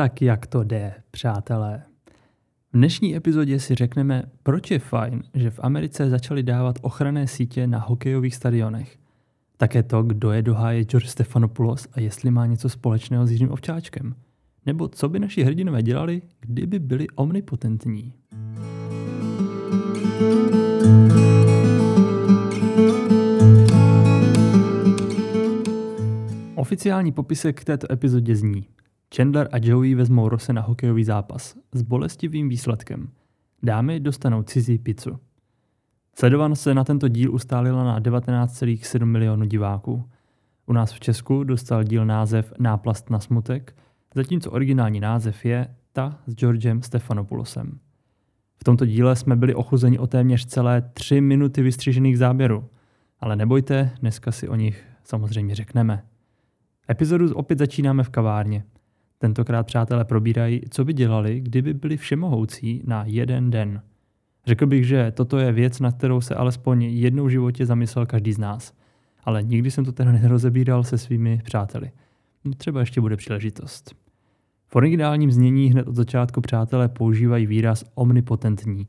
Tak jak to jde, přátelé? V dnešní epizodě si řekneme, proč je fajn, že v Americe začali dávat ochranné sítě na hokejových stadionech. Také to, kdo je do háje George Stefanopoulos a jestli má něco společného s Jiřím Ovčáčkem. Nebo co by naši hrdinové dělali, kdyby byli omnipotentní. Oficiální popisek k této epizodě zní Chandler a Joey vezmou Rose na hokejový zápas s bolestivým výsledkem. Dámy dostanou cizí pizzu. Sledovanost se na tento díl ustálila na 19,7 milionů diváků. U nás v Česku dostal díl název Náplast na smutek, zatímco originální název je Ta s Georgem Stefanopoulosem. V tomto díle jsme byli ochuzeni o téměř celé tři minuty vystřižených záběrů, ale nebojte, dneska si o nich samozřejmě řekneme. Epizodu opět začínáme v kavárně. Tentokrát přátelé probírají, co by dělali, kdyby byli všemohoucí na jeden den. Řekl bych, že toto je věc, na kterou se alespoň jednou v životě zamyslel každý z nás. Ale nikdy jsem to teda nerozebíral se svými přáteli. No, třeba ještě bude příležitost. V originálním znění hned od začátku přátelé používají výraz omnipotentní,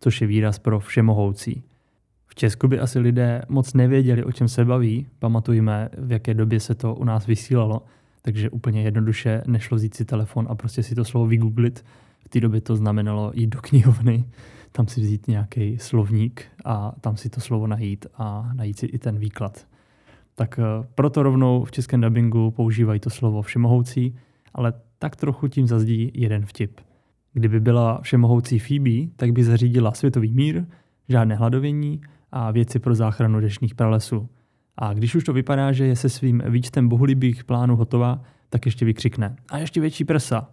což je výraz pro všemohoucí. V Česku by asi lidé moc nevěděli, o čem se baví, pamatujme, v jaké době se to u nás vysílalo, takže úplně jednoduše nešlo vzít si telefon a prostě si to slovo vygooglit. V té době to znamenalo jít do knihovny, tam si vzít nějaký slovník a tam si to slovo najít a najít si i ten výklad. Tak eh, proto rovnou v českém dubbingu používají to slovo všemohoucí, ale tak trochu tím zazdí jeden vtip. Kdyby byla všemohoucí Phoebe, tak by zařídila světový mír, žádné hladovění a věci pro záchranu dešných pralesů. A když už to vypadá, že je se svým výčtem bohulibých plánů hotová, tak ještě vykřikne. A ještě větší prsa.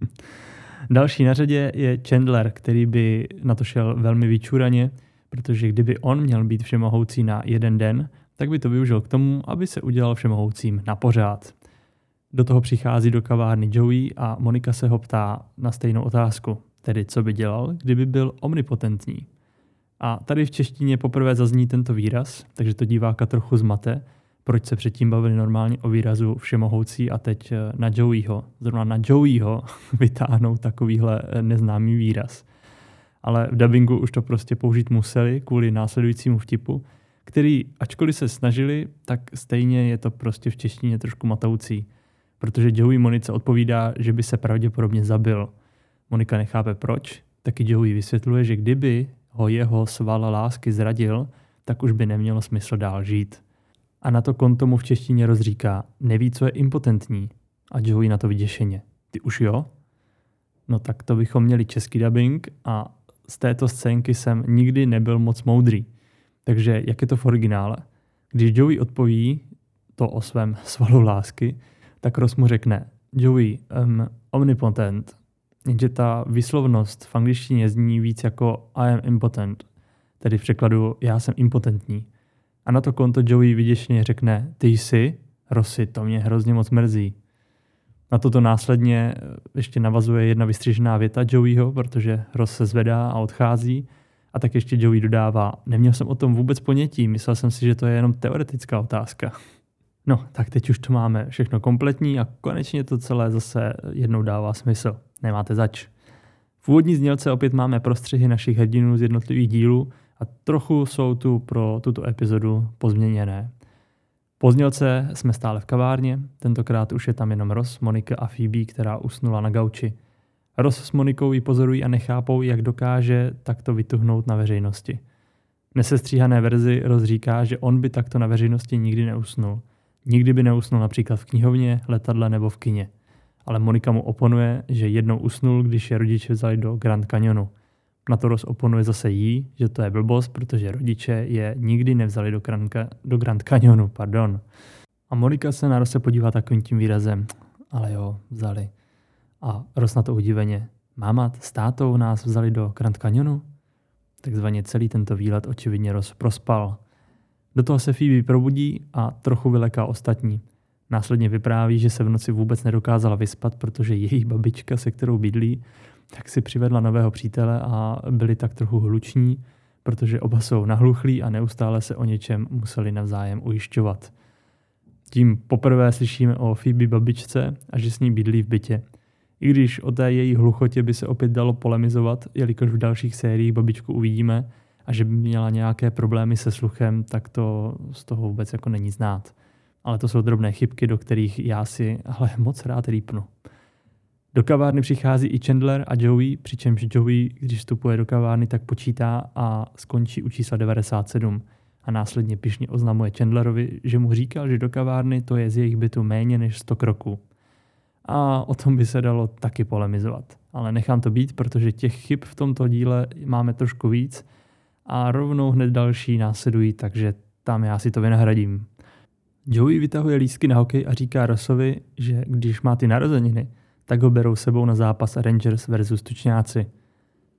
Další na řadě je Chandler, který by na to šel velmi vyčuraně, protože kdyby on měl být všemohoucí na jeden den, tak by to využil k tomu, aby se udělal všemohoucím na pořád. Do toho přichází do kavárny Joey a Monika se ho ptá na stejnou otázku, tedy co by dělal, kdyby byl omnipotentní. A tady v češtině poprvé zazní tento výraz, takže to diváka trochu zmate, proč se předtím bavili normálně o výrazu všemohoucí a teď eh, na Joeyho, zrovna na Joeyho vytáhnou takovýhle eh, neznámý výraz. Ale v dubbingu už to prostě použít museli kvůli následujícímu vtipu, který, ačkoliv se snažili, tak stejně je to prostě v češtině trošku matoucí. Protože Joey Monice odpovídá, že by se pravděpodobně zabil. Monika nechápe proč, taky Joey vysvětluje, že kdyby ho jeho sval lásky zradil, tak už by nemělo smysl dál žít. A na to konto mu v češtině rozříká, neví, co je impotentní. A Joey na to vyděšeně. Ty už jo? No tak to bychom měli český dubbing a z této scénky jsem nikdy nebyl moc moudrý. Takže jak je to v originále? Když Joey odpoví to o svém svalu lásky, tak Ross mu řekne Joey, um, omnipotent, jenže ta výslovnost v angličtině zní víc jako I am impotent, tedy v překladu já jsem impotentní. A na to konto Joey vyděšeně řekne, ty jsi? Rosy, to mě hrozně moc mrzí. Na toto následně eh, ještě navazuje jedna vystřižená věta Joeyho, protože Ross se zvedá a odchází. A tak ještě Joey dodává, neměl jsem o tom vůbec ponětí, myslel jsem si, že to je jenom teoretická otázka. No, tak teď už to máme všechno kompletní a konečně to celé zase jednou dává smysl. Nemáte zač. V úvodní znělce opět máme prostřihy našich hrdinů z jednotlivých dílů a trochu jsou tu pro tuto epizodu pozměněné. Po znělce jsme stále v kavárně, tentokrát už je tam jenom Ross, Monika a Phoebe, která usnula na gauči. Ross s Monikou ji pozorují a nechápou, jak dokáže takto vytuhnout na veřejnosti. Nesestříhané verzi Ross říká, že on by takto na veřejnosti nikdy neusnul. Nikdy by neusnul například v knihovně, letadle nebo v kině. Ale Monika mu oponuje, že jednou usnul, když je rodiče vzali do Grand Canyonu. Na to Ross oponuje zase jí, že to je blbost, protože rodiče je nikdy nevzali do, Grand, do Grand Canyonu. Pardon. A Monika se na Rose podívá takovým tím výrazem, ale jo, vzali. A Ross na to udiveně. Máma s tátou nás vzali do Grand Canyonu? Takzvaně celý tento výlet očividně Ross prospal. Do toho se Phoebe probudí a trochu vyleká ostatní. Následně vypráví, že se v noci vůbec nedokázala vyspat, protože její babička, se kterou bydlí, tak si přivedla nového přítele a byli tak trochu hluční, protože oba jsou nahluchlí a neustále se o něčem museli navzájem ujišťovat. Tím poprvé slyšíme o Phoebe babičce a že s ní bydlí v bytě. I když o té její hluchotě by se opět dalo polemizovat, jelikož v dalších sériích babičku uvidíme a že by měla nějaké problémy se sluchem, tak to z toho vůbec jako není znát. Ale to jsou drobné chybky, do kterých já si ale moc rád rýpnu. Do kavárny přichází i Chandler a Joey, přičemž Joey, když vstupuje do kavárny, tak počítá a skončí u čísla 97 a následně pišně oznamuje Chandlerovi, že mu říkal, že do kavárny to je z jejich bytu méně než 100 kroků. A o tom by se dalo taky polemizovat. Ale nechám to být, protože těch chyb v tomto díle máme trošku víc a rovnou hned další následují, takže tam já si to vynahradím. Joey vytahuje lístky na hokej a říká Rossovi, že když má ty narozeniny, tak ho berou sebou na zápas Rangers versus Tučňáci.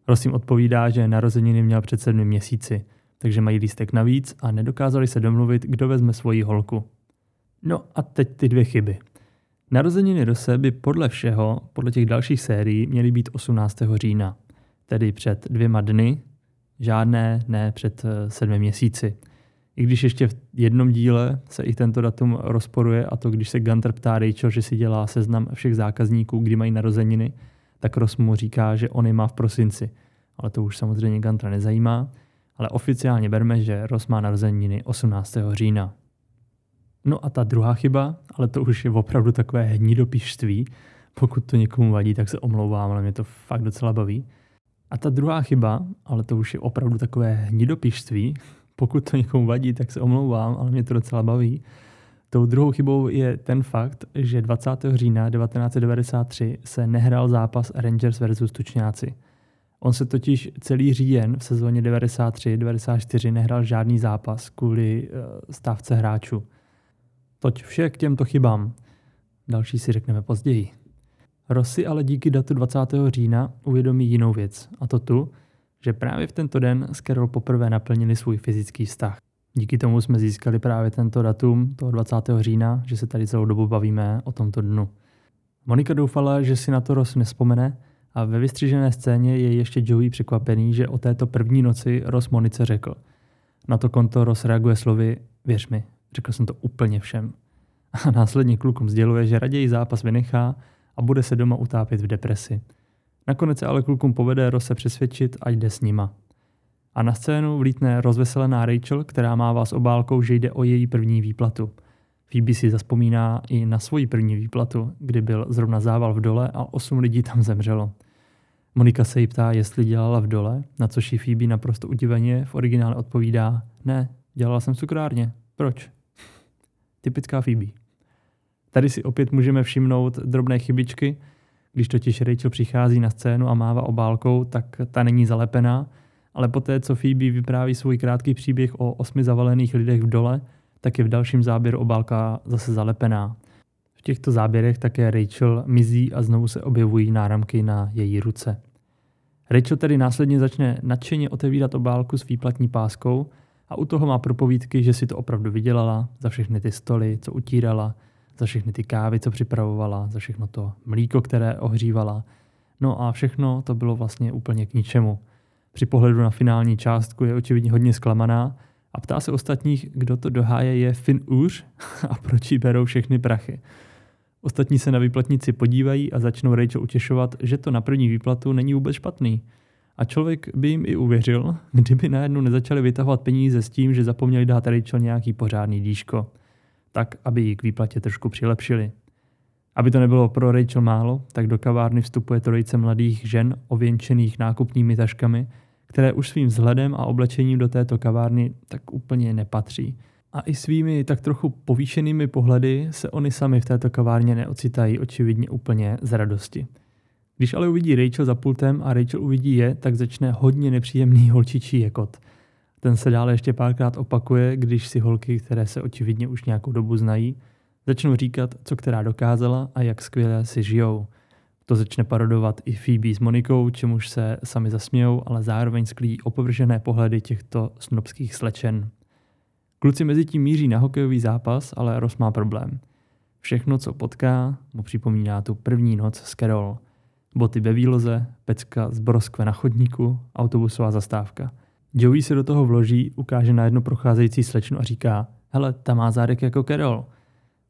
Ross jim odpovídá, že narozeniny měl před sedmi měsíci, takže mají lístek navíc a nedokázali se domluvit, kdo vezme svoji holku. No a teď ty dvě chyby. Narozeniny Rose by podle všeho, podle těch dalších sérií, měly být 18. října, tedy před dvěma dny, žádné ne před eh, sedmi měsíci. I když ještě v jednom díle se i tento datum rozporuje, a to když se Gunter ptá Rachel, že si dělá seznam všech zákazníků, kdy mají narozeniny, tak Ross mu říká, že on je má v prosinci. Ale to už samozřejmě Guntera nezajímá. Ale oficiálně berme, že Ross má narozeniny 18. října. No a ta druhá chyba, ale to už je opravdu takové hnidopištví, pokud to někomu vadí, tak se omlouvám, ale mě to fakt docela baví. A ta druhá chyba, ale to už je opravdu takové hnidopištví, pokud to někomu vadí, tak se omlouvám, ale mě to docela baví. Tou druhou chybou je ten fakt, že 20. října 1993 se nehrál zápas Rangers versus Tučňáci. On se totiž celý říjen v sezóně 93-94 nehrál žádný zápas kvůli uh, stávce hráčů. Toť vše k těmto chybám. Další si řekneme později. Rossi ale díky datu 20. října uvědomí jinou věc, a to tu, že právě v tento den s Carol poprvé naplnili svůj fyzický vztah. Díky tomu jsme získali právě tento datum, toho 20. října, že se tady celou dobu bavíme o tomto dnu. Monika doufala, že si na to Ross nespomene a ve vystřižené scéně je ještě Joey překvapený, že o této první noci Ross Monice řekl. Na to konto Ross reaguje slovy, věř mi, řekl jsem to úplně všem. A následně klukům sděluje, že raději zápas vynechá a bude se doma utápět v depresi. Nakonec se ale klukům povede Rose přesvědčit, ať jde s nima. A na scénu vlítne rozveselená Rachel, která má vás obálkou, že jde o její první výplatu. Phoebe si zaspomíná i na svoji první výplatu, kdy byl zrovna zával v dole a osm lidí tam zemřelo. Monika se jí ptá, jestli dělala v dole, na což jí Phoebe naprosto udiveně v originále odpovídá, ne, dělala jsem cukrárně. Proč? Typická Phoebe. Tady si opět můžeme všimnout drobné chybičky, když totiž Rachel přichází na scénu a mává obálkou, tak ta není zalepená, ale poté, co Phoebe vypráví svůj krátký příběh o osmi zavalených lidech v dole, tak je v dalším záběru obálka zase zalepená. V těchto záběrech také Rachel mizí a znovu se objevují náramky na její ruce. Rachel tedy následně začne nadšeně otevírat obálku s výplatní páskou a u toho má propovídky, že si to opravdu vydělala za všechny ty stoly, co utírala, za všechny ty kávy, co připravovala, za všechno to mlíko, které ohřívala. No a všechno to bylo vlastně úplně k ničemu. Při pohledu na finální částku je očividně hodně zklamaná a ptá se ostatních, kdo to doháje je Finn Úř a proč jí berou všechny prachy. Ostatní se na výplatnici podívají a začnou Rachel utěšovat, že to na první výplatu není vůbec špatný. A člověk by jim i uvěřil, kdyby najednou nezačali vytahovat peníze s tím, že zapomněli dát Rachel nějaký pořádný díško tak aby ji k výplatě trošku přilepšili. Aby to nebylo pro Rachel málo, tak do kavárny vstupuje trojice mladých žen ověnčených nákupními taškami, které už svým vzhledem a oblečením do této kavárny tak úplně nepatří. A i svými tak trochu povýšenými pohledy se oni sami v této kavárně neocitají očividně úplně z radosti. Když ale uvidí Rachel za pultem a Rachel uvidí je, tak začne hodně nepříjemný holčičí jekot – ten se dále ještě párkrát opakuje, když si holky, které se očividně už nějakou dobu znají, začnou říkat, co která dokázala a jak skvěle si žijou. To začne parodovat i Phoebe s Monikou, čemuž se sami zasmějou, ale zároveň sklí opovržené pohledy těchto snobských slečen. Kluci mezi tím míří na hokejový zápas, ale Ross má problém. Všechno, co potká, mu připomíná tu první noc s Carol. Boty ve výloze, pecka z broskve na chodníku, autobusová zastávka – Joey se do toho vloží, ukáže na jednu procházející slečnu a říká, hele, ta má zádek jako Carol.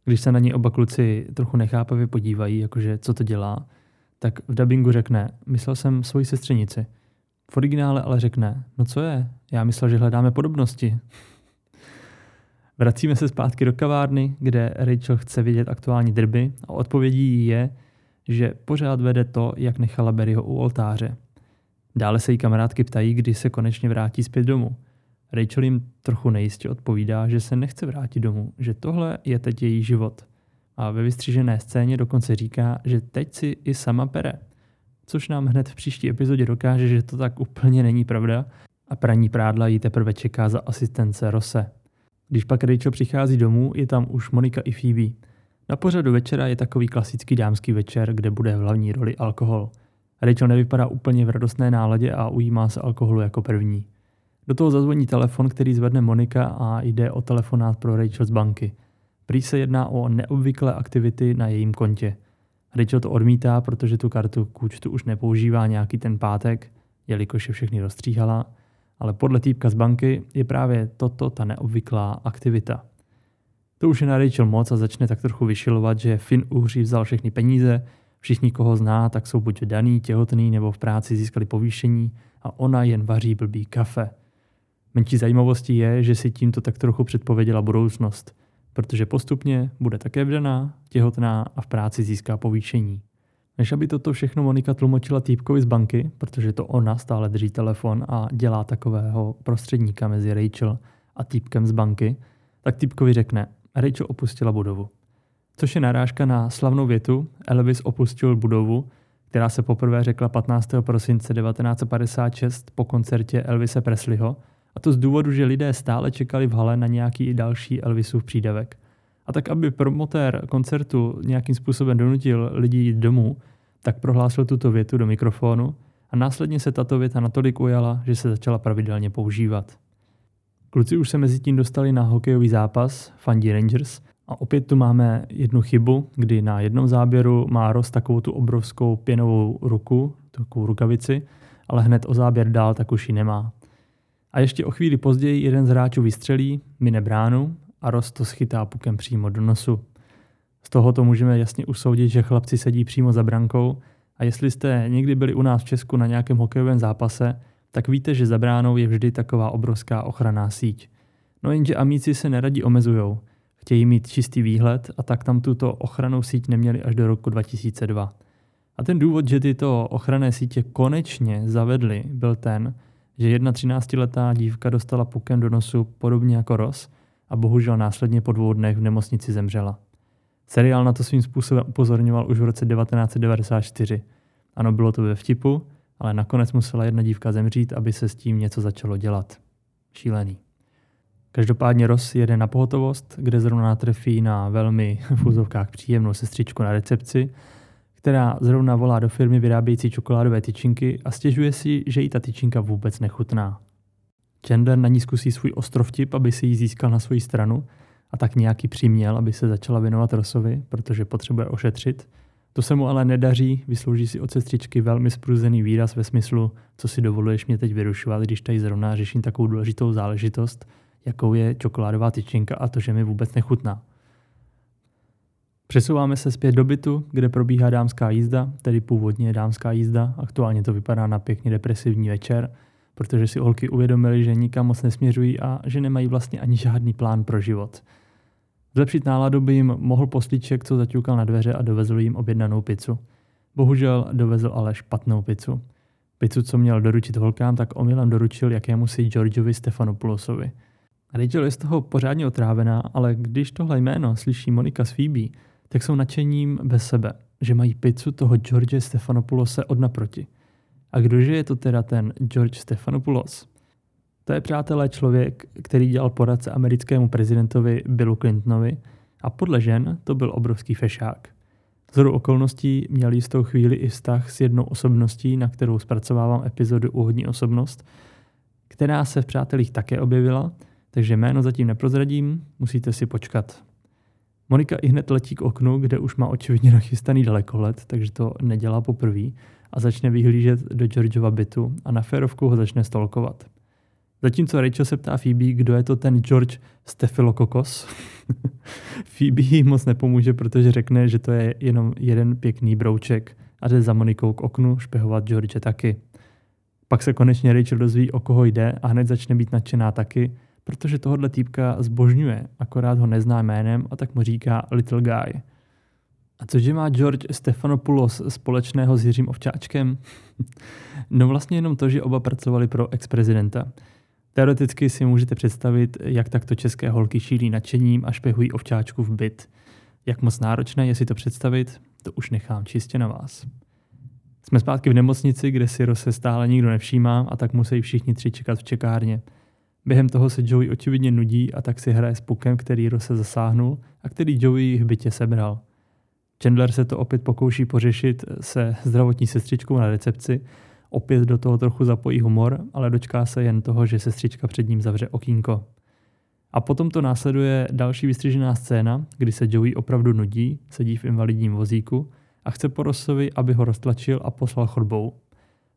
Když se na ní oba kluci trochu nechápavě podívají, jakože co to dělá, tak v dabingu řekne, myslel jsem svoji sestřenici. V originále ale řekne, no co je, já myslel, že hledáme podobnosti. Vracíme se zpátky do kavárny, kde Rachel chce vidět aktuální drby a odpovědí je, že pořád vede to, jak nechala Barryho u oltáře. Dále se jí kamarádky ptají, kdy se konečně vrátí zpět domů. Rachel jim trochu nejistě odpovídá, že se nechce vrátit domů, že tohle je teď její život. A ve vystřižené scéně dokonce říká, že teď si i sama pere. Což nám hned v příští epizodě dokáže, že to tak úplně není pravda a praní prádla jí teprve čeká za asistence Rose. Když pak Rachel přichází domů, je tam už Monika i Phoebe. Na pořadu večera je takový klasický dámský večer, kde bude v hlavní roli alkohol. Rachel nevypadá úplně v radostné náladě a ujímá se alkoholu jako první. Do toho zazvoní telefon, který zvedne Monika a jde o telefonát pro Rachel z banky. Prý se jedná o neobvyklé aktivity na jejím kontě. Rachel to odmítá, protože tu kartu k účtu už nepoužívá nějaký ten pátek, jelikož je všechny rozstříhala, ale podle týpka z banky je právě toto ta neobvyklá aktivita. To už je na Rachel moc a začne tak trochu vyšilovat, že Finn uhří vzal všechny peníze, všichni, koho zná, tak jsou buď daný, těhotný nebo v práci získali povýšení a ona jen vaří blbý kafe. Menší zajímavostí je, že si tímto tak trochu předpověděla budoucnost, protože postupně bude také vdaná, těhotná a v práci získá povýšení. Než aby toto všechno Monika tlumočila týpkovi z banky, protože to ona stále drží telefon a dělá takového prostředníka mezi Rachel a týpkem z banky, tak týpkovi řekne, Rachel opustila budovu. Což je narážka na slavnou větu Elvis opustil budovu, která se poprvé řekla 15. prosince 1956 po koncertě Elvise Presleyho, a to z důvodu, že lidé stále čekali v hale na nějaký další Elvisův přídavek. A tak, aby promotér koncertu nějakým způsobem donutil lidi jít domů, tak prohlásil tuto větu do mikrofonu a následně se tato věta natolik ujala, že se začala pravidelně používat. Kluci už se mezi tím dostali na hokejový zápas Fandí Rangers a opět tu máme jednu chybu, kdy na jednom záběru má Ross takovou tu obrovskou pěnovou ruku, takovou rukavici, ale hned o záběr dál tak už ji nemá. A ještě o chvíli později jeden z hráčů vystřelí, mine bránu a Ross to schytá pukem přímo do nosu. Z tohoto můžeme jasně usoudit, že chlapci sedí přímo za brankou a jestli jste někdy byli u nás v Česku na nějakém hokejovém zápase, tak víte, že za bránou je vždy taková obrovská ochranná síť. No jenže amíci se neradí omezujou. Chtějí mít čistý výhled a tak tam tuto ochranou síť neměli až do roku 2002. A ten důvod, že tyto ochranné sítě konečně zavedly, byl ten, že jedna 13-letá dívka dostala pukem do nosu podobně jako Ross a bohužel následně po dvou dnech v nemocnici zemřela. Seriál na to svým způsobem upozorňoval už v roce 1994. Ano, bylo to ve vtipu, ale nakonec musela jedna dívka zemřít, aby se s tím něco začalo dělat. Šílený. Každopádně Ross jede na pohotovost, kde zrovna natrefí na velmi v úzovkách příjemnou sestřičku na recepci, která zrovna volá do firmy vyrábějící čokoládové tyčinky a stěžuje si, že jí ta tyčinka vůbec nechutná. Chandler na ní zkusí svůj ostrovtip, aby si ji získal na svoji stranu a tak nějaký přiměl, aby se začala věnovat Rosovi, protože potřebuje ošetřit. To se mu ale nedaří, vyslouží si od sestřičky velmi spruzený výraz ve smyslu, co si dovoluješ mě teď vyrušovat, když tady zrovna řeším takovou důležitou záležitost, jakou je čokoládová tyčinka a to, že mi vůbec nechutná. Přesouváme se zpět do bytu, kde probíhá dámská jízda, tedy původně dámská jízda. Aktuálně to vypadá na pěkně depresivní večer, protože si holky uvědomili, že nikam moc nesměřují a že nemají vlastně ani žádný plán pro život. Zlepšit náladu by jim mohl poslíček, co zaťukal na dveře a dovezl jim objednanou pizzu. Bohužel dovezl ale špatnou pizzu. Pizzu, co měl doručit holkám, tak omylem doručil jakému si Georgeovi Stefanopoulosovi. Rachel je z toho pořádně otrávená, ale když tohle jméno slyší Monika s Phoebe, tak jsou nadšením bez sebe, že mají pizzu toho George Stefanopulose od naproti. A kdože je to teda ten George Stephanopoulos? To je, přátelé, člověk, který dělal poradce americkému prezidentovi Billu Clintonovi a podle žen to byl obrovský fešák. Z okolností měl jistou chvíli i vztah s jednou osobností, na kterou zpracovávám epizodu Úhodní osobnost, která se v Přátelích také objevila, takže jméno zatím neprozradím, musíte si počkat. Monika i hned letí k oknu, kde už má očividně nachystaný dalekohled, takže to nedělá poprvé a začne vyhlížet do Georgeova bytu a na férovku ho začne stolkovat. Zatímco Rachel se ptá Phoebe, kdo je to ten George Staphylococcus, Phoebe jí moc nepomůže, protože řekne, že to je jenom jeden pěkný brouček a jde za Monikou k oknu špehovat George taky. Pak se konečně Rachel dozví, o koho jde a hned začne být nadšená taky, protože tohohle týpka zbožňuje, akorát ho nezná jménem a tak mu říká Little Guy. A cože má George Stefanopoulos společného s Jiřím Ovčáčkem? no vlastně jenom to, že oba pracovali pro ex-prezidenta. Teoreticky si můžete představit, jak takto české holky šíří nadšením a špehují ovčáčku v byt. Jak moc náročné je si to představit, to už nechám čistě na vás. Jsme zpátky v nemocnici, kde si Rose stále nikdo nevšímá a tak musí všichni tři čekat v čekárně. Během toho se Joey očividně nudí a tak si hraje s pukem, který Rose zasáhnul a který Joey v bytě sebral. Chandler se to opět pokouší pořešit se zdravotní sestřičkou na recepci, opět do toho trochu zapojí humor, ale dočká se jen toho, že sestřička před ním zavře okýnko. A potom to následuje další vystřižená scéna, kdy se Joey opravdu nudí, sedí v invalidním vozíku a chce po Rossovi, aby ho roztlačil a poslal chodbou.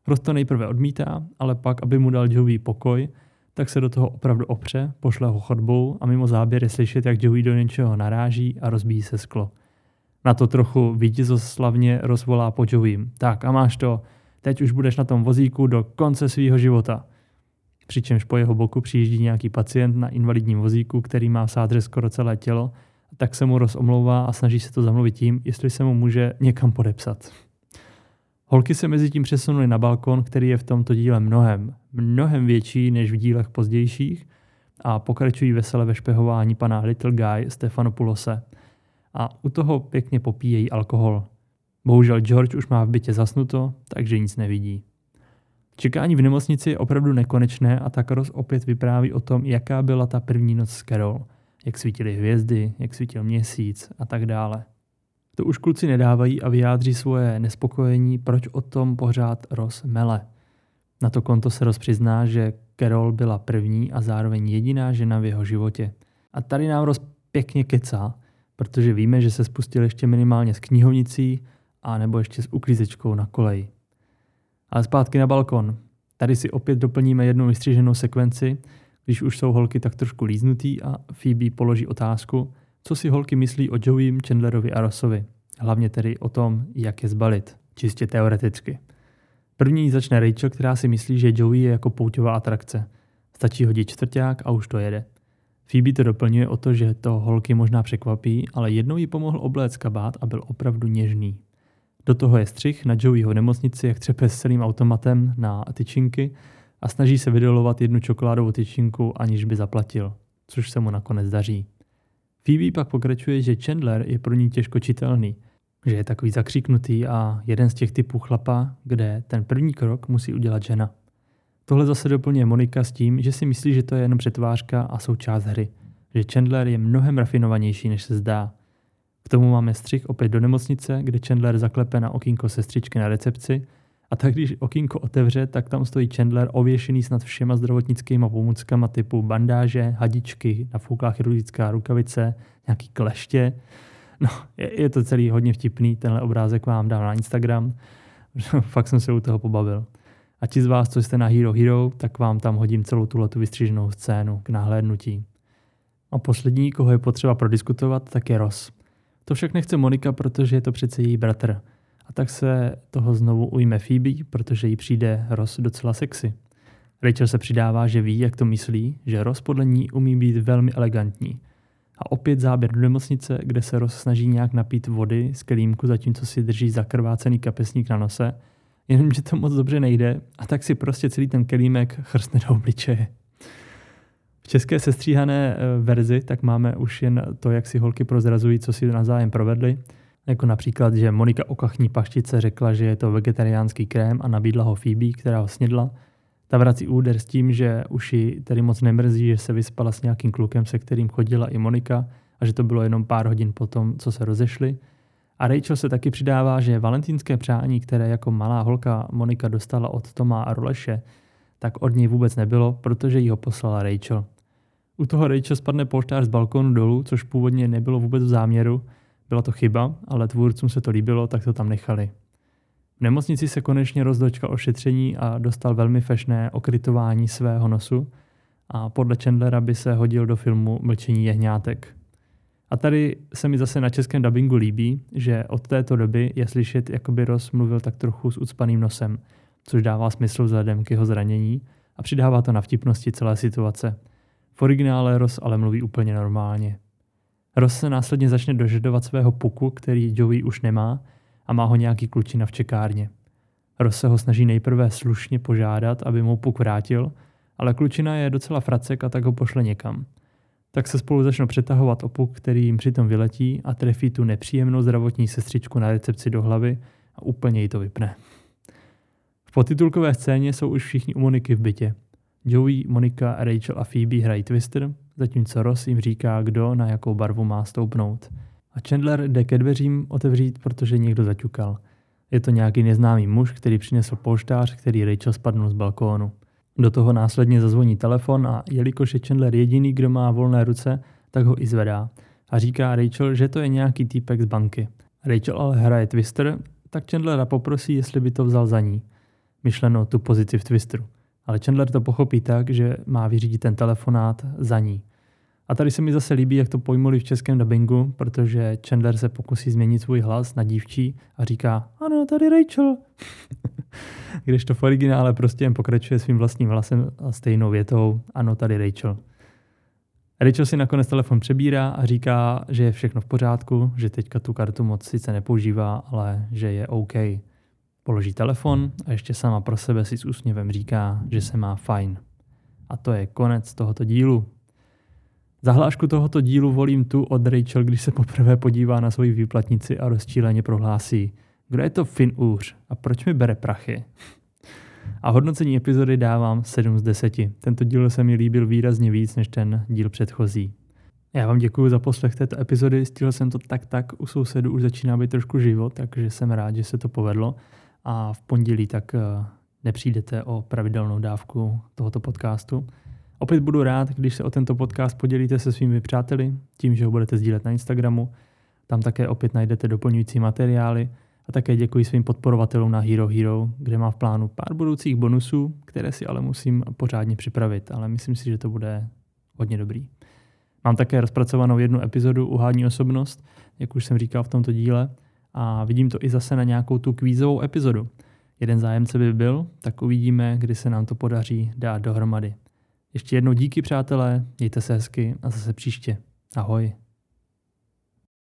Ross to nejprve odmítá, ale pak, aby mu dal Joey pokoj, tak se do toho opravdu opře, pošle ho chodbou a mimo záběr je slyšet, jak Joey do něčeho naráží a rozbíjí se sklo. Na to trochu vítězoslavně rozvolá po Joeym. Tak a máš to, teď už budeš na tom vozíku do konce svého života. Přičemž po jeho boku přijíždí nějaký pacient na invalidním vozíku, který má v sádře skoro celé tělo, tak se mu rozomlouvá a snaží se to zamluvit tím, jestli se mu může někam podepsat. Holky se mezi tím přesunuly na balkon, který je v tomto díle mnohem, mnohem větší než v dílech pozdějších a pokračují vesele ve špehování pana Little Guy Stefanopulose. A u toho pěkně popíjejí alkohol. Bohužel George už má v bytě zasnuto, takže nic nevidí. Čekání v nemocnici je opravdu nekonečné a tak Ross opět vypráví o tom, jaká byla ta první noc s Carol, jak svítily hvězdy, jak svítil měsíc a tak dále. To už kluci nedávají a vyjádří svoje nespokojení, proč o tom pořád Ross mele. Na to konto se Ross přizná, že Carol byla první a zároveň jediná žena v jeho životě. A tady nám Ross pěkně kecá, protože víme, že se spustil ještě minimálně s knihovnicí a nebo ještě s uklízečkou na koleji. Ale zpátky na balkon. Tady si opět doplníme jednu vystříženou sekvenci, když už jsou holky tak trošku líznutý a Phoebe položí otázku, co si holky myslí o Joeym, Chandlerovi a Rossovi. Hlavně tedy o tom, jak je zbalit, čistě teoreticky. První začne Rachel, která si myslí, že Joey je jako pouťová atrakce. Stačí hodit čtvrták a už to jede. Phoebe to doplňuje o to, že to holky možná překvapí, ale jednou jí pomohl obléct kabát a byl opravdu něžný. Do toho je střih na Joeyho nemocnici, jak třepe s celým automatem na tyčinky a snaží se vydolovat jednu čokoládovou tyčinku, aniž by zaplatil, což se mu nakonec daří. Phoebe pak pokračuje, že Chandler je pro ní těžko čitelný, že je takový zakříknutý a jeden z těch typů chlapa, kde ten první krok musí udělat žena. Tohle zase doplňuje Monika s tím, že si myslí, že to je jenom přetvářka a součást hry, že Chandler je mnohem rafinovanější, než se zdá. K tomu máme střih opět do nemocnice, kde Chandler zaklepe na okýnko sestřičky na recepci a tak když okýnko otevře, tak tam stojí Chandler ověšený snad všema zdravotnickými pomůckama typu bandáže, hadičky, nafouklá chirurgická rukavice, nějaký kleště. No, je, je to celý hodně vtipný, tenhle obrázek vám dám na Instagram. Fakt jsem se u toho pobavil. A ti z vás, co jste na Hero Hero, tak vám tam hodím celou tuhle vystříženou scénu k nahlédnutí. A poslední, koho je potřeba prodiskutovat, tak je Ross. To však nechce Monika, protože je to přece její bratr. A tak se toho znovu ujme Phoebe, protože jí přijde Ross docela sexy. Rachel se přidává, že ví, jak to myslí, že Ross podle ní umí být velmi elegantní. A opět záběr do nemocnice, kde se Ross snaží nějak napít vody z kelímku, zatímco si drží zakrvácený kapesník na nose, jenomže to moc dobře nejde a tak si prostě celý ten kelímek chrstne do obličeje. V české sestříhané eh, verzi tak máme už jen to, jak si holky prozrazují, co si navzájem provedli. Jako například, že Monika o kachní paštice řekla, že je to vegetariánský krém a nabídla ho Phoebe, která ho snědla. Ta vrací úder s tím, že už ji tedy moc nemrzí, že se vyspala s nějakým klukem, se kterým chodila i Monika a že to bylo jenom pár hodin potom, co se rozešli. A Rachel se taky přidává, že valentínské přání, které jako malá holka Monika dostala od Toma a Roleše, tak od něj vůbec nebylo, protože jí ho poslala Rachel. U toho Rachel spadne polštář z balkonu dolů, což původně nebylo vůbec v záměru. Byla to chyba, ale tvůrcům se to líbilo, tak to tam nechali. V nemocnici se konečně rozdočkal ošetření a dostal velmi fešné okrytování svého nosu, a podle Chandlera by se hodil do filmu Mlčení jehňátek. A tady se mi zase na českém dubbingu líbí, že od této doby je slyšet, jako by Ross mluvil tak trochu s ucpaným nosem, což dává smysl vzhledem k jeho zranění a přidává to na vtipnosti celé situace. V originále Ross ale mluví úplně normálně. Ross se následně začne dožadovat svého puku, který Joey už nemá a má ho nějaký klučina v čekárně. Ross se ho snaží nejprve slušně požádat, aby mu puk vrátil, ale klučina je docela fracek a tak ho pošle někam. Tak se spolu začnou přetahovat o puk, který jim přitom vyletí a trefí tu nepříjemnou zdravotní sestřičku na recepci do hlavy a úplně jí to vypne. V potitulkové scéně jsou už všichni u Moniky v bytě. Joey, Monika, Rachel a Phoebe hrají Twister, zatímco Ross jim říká, kdo na jakou barvu má stoupnout. A Chandler jde ke dveřím otevřít, protože někdo zaťukal. Je to nějaký neznámý muž, který přinesl polštář, který Rachel spadnul z balkónu. Do toho následně zazvoní telefon a jelikož je Chandler jediný, kdo má volné ruce, tak ho i zvedá. A říká Rachel, že to je nějaký týpek z banky. Rachel ale hraje Twister, tak Chandlera poprosí, jestli by to vzal za ní. Myšleno tu pozici v Twisteru. Ale Chandler to pochopí tak, že má vyřídit ten telefonát za ní. A tady se mi zase líbí, jak to pojmuli v českém dubbingu, protože Chandler se pokusí změnit svůj hlas na dívčí a říká, ano, tady Rachel. Když to v originále prostě jen pokračuje svým vlastním hlasem a stejnou větou, ano, tady Rachel. Rachel si nakonec telefon přebírá a říká, že je všechno v pořádku, že teďka tu kartu moc sice nepoužívá, ale že je OK. Položí telefon a ještě sama pro sebe si s úsměvem říká, že se má fajn. A to je konec tohoto dílu. Zahlášku tohoto dílu volím tu od Rachel, když se poprvé podívá na svoji výplatnici a rozčíleně prohlásí, kdo je to Finn Úř a proč mi bere prachy? A hodnocení epizody dávám 7 z 10. Tento díl se mi líbil výrazně víc než ten díl předchozí. Já vám děkuji za poslech této epizody, stihl jsem to tak tak, u sousedu už začíná být trošku živo, takže jsem rád, že se to povedlo a v pondělí tak eh, nepřijdete o pravidelnou dávku tohoto podcastu. Opět budu rád, když se o tento podcast podělíte se svými přáteli, tím, že ho budete sdílet na Instagramu. Tam také opět najdete doplňující materiály a také děkuji svým podporovatelům na Hero Hero, kde mám v plánu pár budoucích bonusů, které si ale musím pořádně připravit, ale myslím si, že to bude hodně dobrý. Mám také rozpracovanou jednu epizodu Uhádní osobnost, jak už jsem říkal v tomto díle, a vidím to i zase na nějakou tu kvízovou epizodu. Jeden zájemce by byl, tak uvidíme, kdy se nám to podaří dát dohromady. Ještě jednou díky přátelé, mějte se hezky a zase příště. Ahoj.